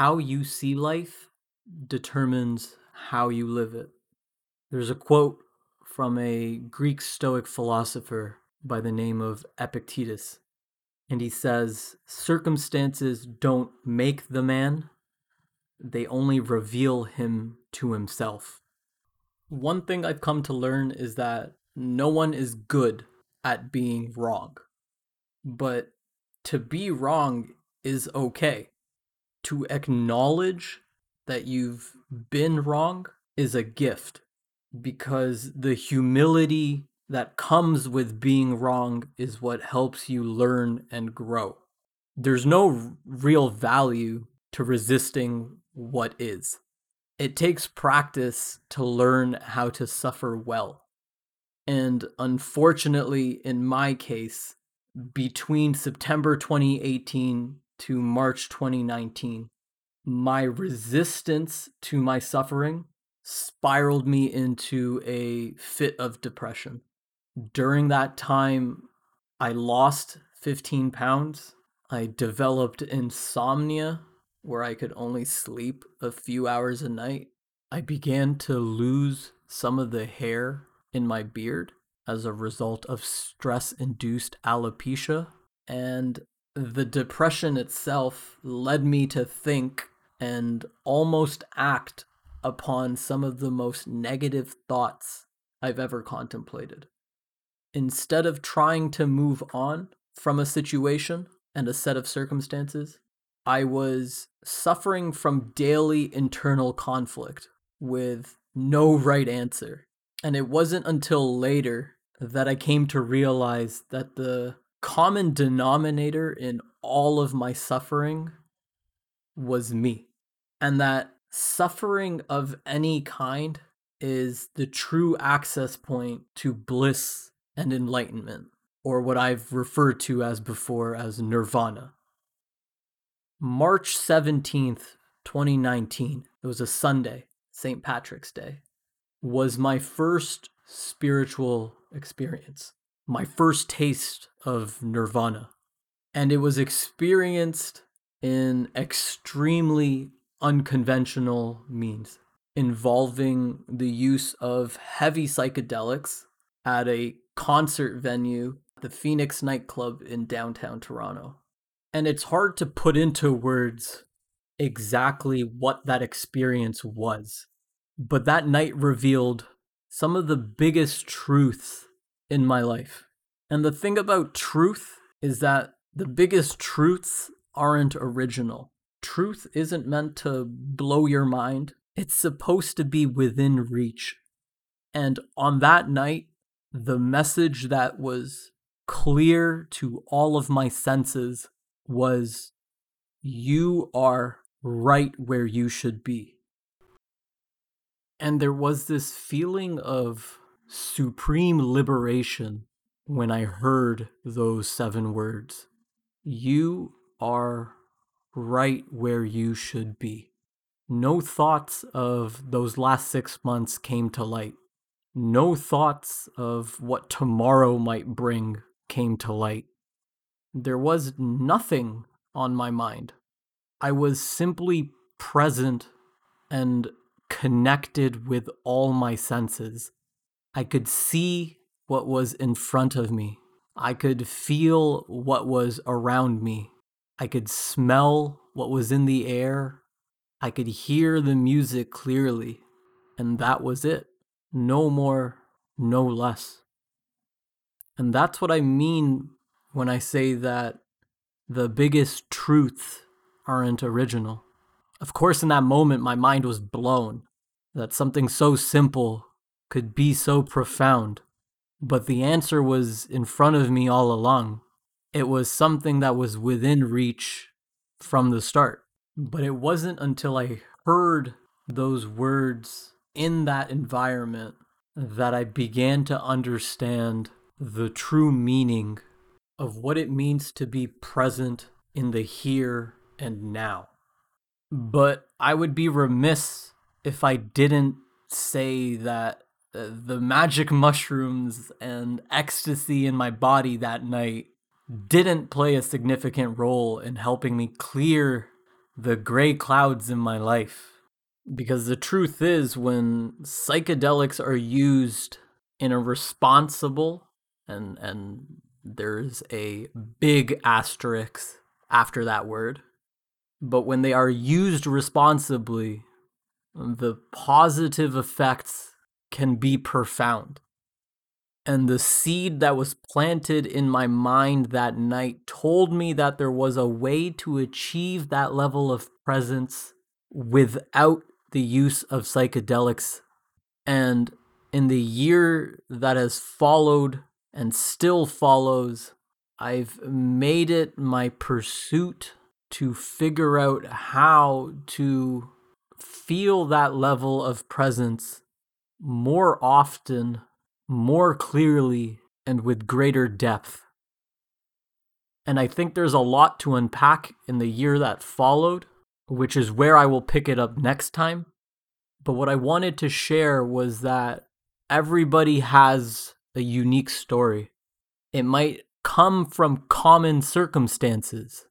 how you see life determines how you live it. There's a quote from a Greek Stoic philosopher by the name of Epictetus. And he says, Circumstances don't make the man, they only reveal him to himself. One thing I've come to learn is that no one is good at being wrong. But to be wrong is okay. To acknowledge that you've been wrong is a gift because the humility that comes with being wrong is what helps you learn and grow. There's no real value to resisting what is. It takes practice to learn how to suffer well. And unfortunately, in my case, between September 2018 to March 2019, my resistance to my suffering spiraled me into a fit of depression. During that time, I lost 15 pounds. I developed insomnia where I could only sleep a few hours a night. I began to lose some of the hair in my beard as a result of stress induced alopecia. And the depression itself led me to think and almost act upon some of the most negative thoughts I've ever contemplated. Instead of trying to move on from a situation and a set of circumstances, I was suffering from daily internal conflict with no right answer. And it wasn't until later that I came to realize that the common denominator in all of my suffering was me. And that suffering of any kind is the true access point to bliss and enlightenment, or what I've referred to as before as nirvana. March 17th, 2019, it was a Sunday, St. Patrick's Day, was my first spiritual experience, my first taste of nirvana. And it was experienced in extremely unconventional means involving the use of heavy psychedelics at a concert venue, the Phoenix nightclub in downtown Toronto. And it's hard to put into words exactly what that experience was. But that night revealed some of the biggest truths in my life. And the thing about truth is that the biggest truths aren't original truth isn't meant to blow your mind, it's supposed to be within reach. And on that night, the message that was clear to all of my senses was you are right where you should be. And there was this feeling of supreme liberation when I heard those seven words. You are right where you should be. No thoughts of those last six months came to light. No thoughts of what tomorrow might bring came to light. There was nothing on my mind. I was simply present and connected with all my senses. I could see what was in front of me. I could feel what was around me. I could smell what was in the air. I could hear the music clearly. And that was it. No more, no less. And that's what I mean when I say that the biggest truths aren't original. Of course, in that moment, my mind was blown that something so simple could be so profound. But the answer was in front of me all along. It was something that was within reach from the start. But it wasn't until I heard those words in that environment that I began to understand the true meaning of what it means to be present in the here and now. But I would be remiss if I didn't say that the magic mushrooms and ecstasy in my body that night didn't play a significant role in helping me clear the gray clouds in my life. Because the truth is, when psychedelics are used in a responsible and and there's a big asterisk after that word, but when they are used responsibly, the positive effects can be profound. And the seed that was planted in my mind that night told me that there was a way to achieve that level of presence without the use of psychedelics. And in the year that has followed and still follows, I've made it my pursuit to figure out how to feel that level of presence more often, more clearly, and with greater depth. And I think there's a lot to unpack in the year that followed, which is where I will pick it up next time. But what I wanted to share was that everybody has a unique story. It might come from common circumstances.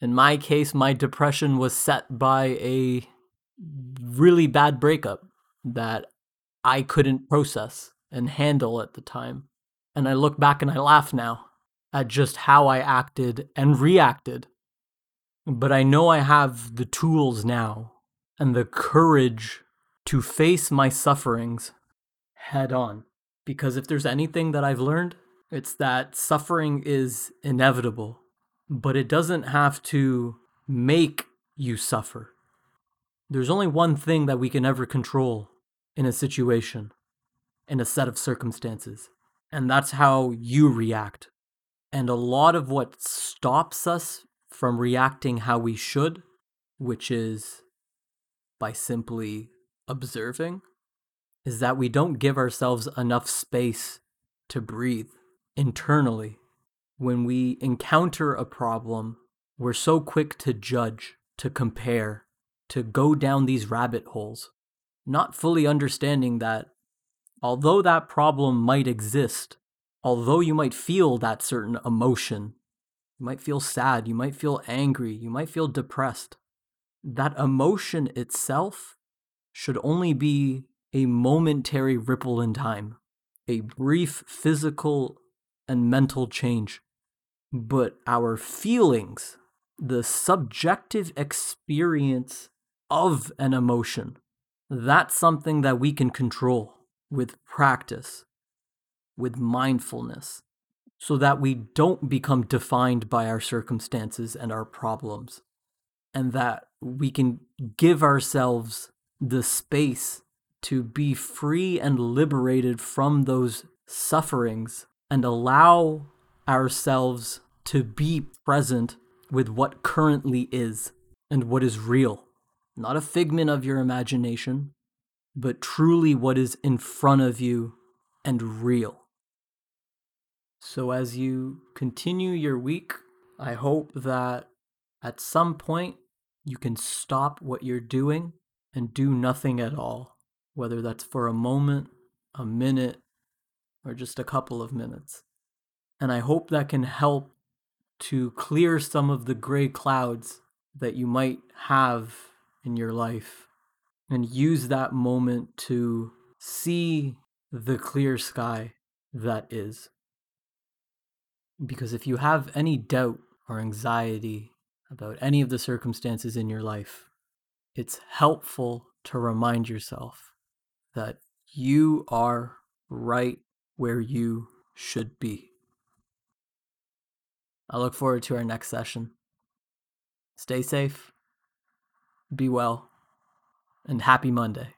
In my case, my depression was set by a really bad breakup that I couldn't process and handle at the time. And I look back and I laugh now at just how I acted and reacted. But I know I have the tools now and the courage to face my sufferings head on. Because if there's anything that I've learned, it's that suffering is inevitable, but it doesn't have to make you suffer. There's only one thing that we can ever control in a situation, in a set of circumstances, and that's how you react. And a lot of what stops us from reacting how we should, which is by simply observing, is that we don't give ourselves enough space to breathe internally. When we encounter a problem, we're so quick to judge, to compare, to go down these rabbit holes, not fully understanding that although that problem might exist, although you might feel that certain emotion, you might feel sad, you might feel angry, you might feel depressed, that emotion itself should only be a momentary ripple in time, a brief physical and mental change. But our feelings, the subjective experience of an emotion. That's something that we can control with practice, with mindfulness, so that we don't become defined by our circumstances and our problems, and that we can give ourselves the space to be free and liberated from those sufferings and allow ourselves to be present with what currently is and what is real not a figment of your imagination, but truly what is in front of you and real. So, as you continue your week, I hope that at some point you can stop what you're doing and do nothing at all, whether that's for a moment, a minute, or just a couple of minutes. And I hope that can help to clear some of the gray clouds that you might have in your life and use that moment to see the clear sky that is. Because if you have any doubt or anxiety about any of the circumstances in your life, it's helpful to remind yourself that you are right where you should be. I look forward to our next session. Stay safe be well, and happy Monday.